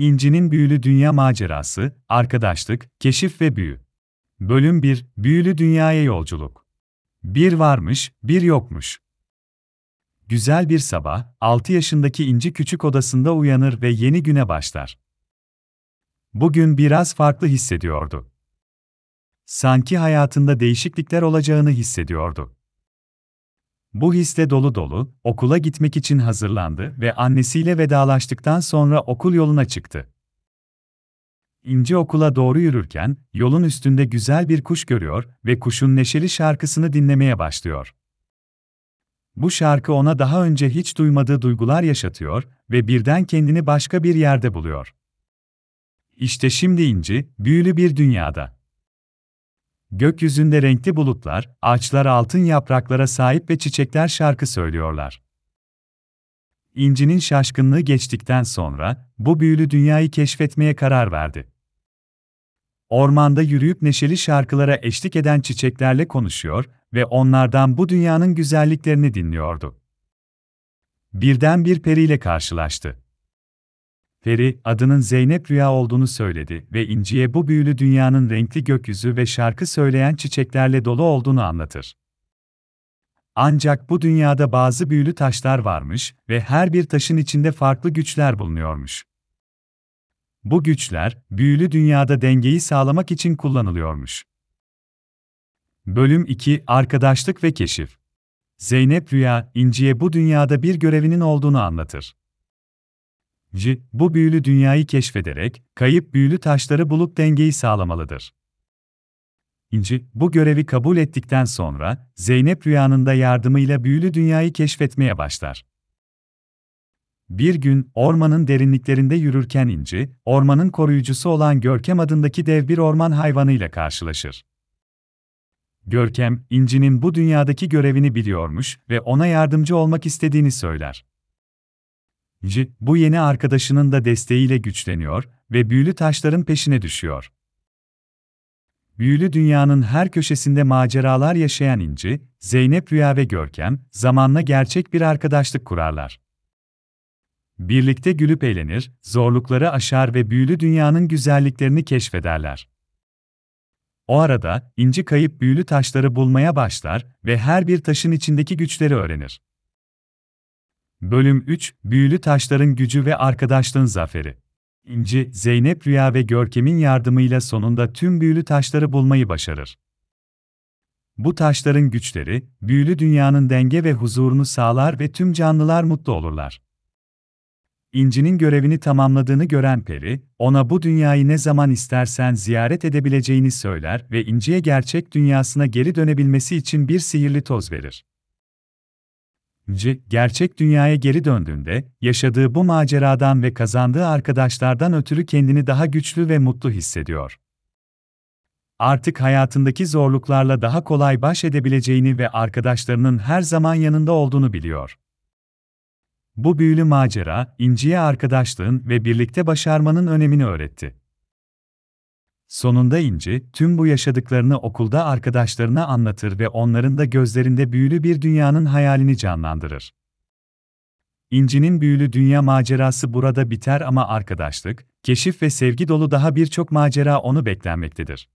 İnci'nin Büyülü Dünya Macerası, Arkadaşlık, Keşif ve Büyü. Bölüm 1, Büyülü Dünyaya Yolculuk. Bir varmış, bir yokmuş. Güzel bir sabah, 6 yaşındaki İnci küçük odasında uyanır ve yeni güne başlar. Bugün biraz farklı hissediyordu. Sanki hayatında değişiklikler olacağını hissediyordu. Bu hisle dolu dolu, okula gitmek için hazırlandı ve annesiyle vedalaştıktan sonra okul yoluna çıktı. İnci okula doğru yürürken, yolun üstünde güzel bir kuş görüyor ve kuşun neşeli şarkısını dinlemeye başlıyor. Bu şarkı ona daha önce hiç duymadığı duygular yaşatıyor ve birden kendini başka bir yerde buluyor. İşte şimdi İnci, büyülü bir dünyada. Gökyüzünde renkli bulutlar, ağaçlar altın yapraklara sahip ve çiçekler şarkı söylüyorlar. İnci'nin şaşkınlığı geçtikten sonra, bu büyülü dünyayı keşfetmeye karar verdi. Ormanda yürüyüp neşeli şarkılara eşlik eden çiçeklerle konuşuyor ve onlardan bu dünyanın güzelliklerini dinliyordu. Birden bir periyle karşılaştı. Peri, adının Zeynep Rüya olduğunu söyledi ve İnci'ye bu büyülü dünyanın renkli gökyüzü ve şarkı söyleyen çiçeklerle dolu olduğunu anlatır. Ancak bu dünyada bazı büyülü taşlar varmış ve her bir taşın içinde farklı güçler bulunuyormuş. Bu güçler, büyülü dünyada dengeyi sağlamak için kullanılıyormuş. Bölüm 2 Arkadaşlık ve Keşif Zeynep Rüya, İnci'ye bu dünyada bir görevinin olduğunu anlatır. C, bu büyülü dünyayı keşfederek, kayıp büyülü taşları bulup dengeyi sağlamalıdır. İnci, bu görevi kabul ettikten sonra, Zeynep rüyanında yardımıyla büyülü dünyayı keşfetmeye başlar. Bir gün, ormanın derinliklerinde yürürken İnci, ormanın koruyucusu olan Görkem adındaki dev bir orman hayvanıyla karşılaşır. Görkem, İnci'nin bu dünyadaki görevini biliyormuş ve ona yardımcı olmak istediğini söyler. İnci, bu yeni arkadaşının da desteğiyle güçleniyor ve büyülü taşların peşine düşüyor. Büyülü dünyanın her köşesinde maceralar yaşayan İnci, Zeynep Rüya ve Görkem, zamanla gerçek bir arkadaşlık kurarlar. Birlikte gülüp eğlenir, zorlukları aşar ve büyülü dünyanın güzelliklerini keşfederler. O arada, İnci kayıp büyülü taşları bulmaya başlar ve her bir taşın içindeki güçleri öğrenir. Bölüm 3 Büyülü Taşların Gücü ve Arkadaşlığın Zaferi İnci, Zeynep Rüya ve Görkem'in yardımıyla sonunda tüm büyülü taşları bulmayı başarır. Bu taşların güçleri, büyülü dünyanın denge ve huzurunu sağlar ve tüm canlılar mutlu olurlar. İnci'nin görevini tamamladığını gören peri, ona bu dünyayı ne zaman istersen ziyaret edebileceğini söyler ve İnci'ye gerçek dünyasına geri dönebilmesi için bir sihirli toz verir. C, gerçek dünyaya geri döndüğünde, yaşadığı bu maceradan ve kazandığı arkadaşlardan ötürü kendini daha güçlü ve mutlu hissediyor. Artık hayatındaki zorluklarla daha kolay baş edebileceğini ve arkadaşlarının her zaman yanında olduğunu biliyor. Bu büyülü macera, İnci'ye arkadaşlığın ve birlikte başarmanın önemini öğretti. Sonunda İnci, tüm bu yaşadıklarını okulda arkadaşlarına anlatır ve onların da gözlerinde büyülü bir dünyanın hayalini canlandırır. İnci'nin büyülü dünya macerası burada biter ama arkadaşlık, keşif ve sevgi dolu daha birçok macera onu beklenmektedir.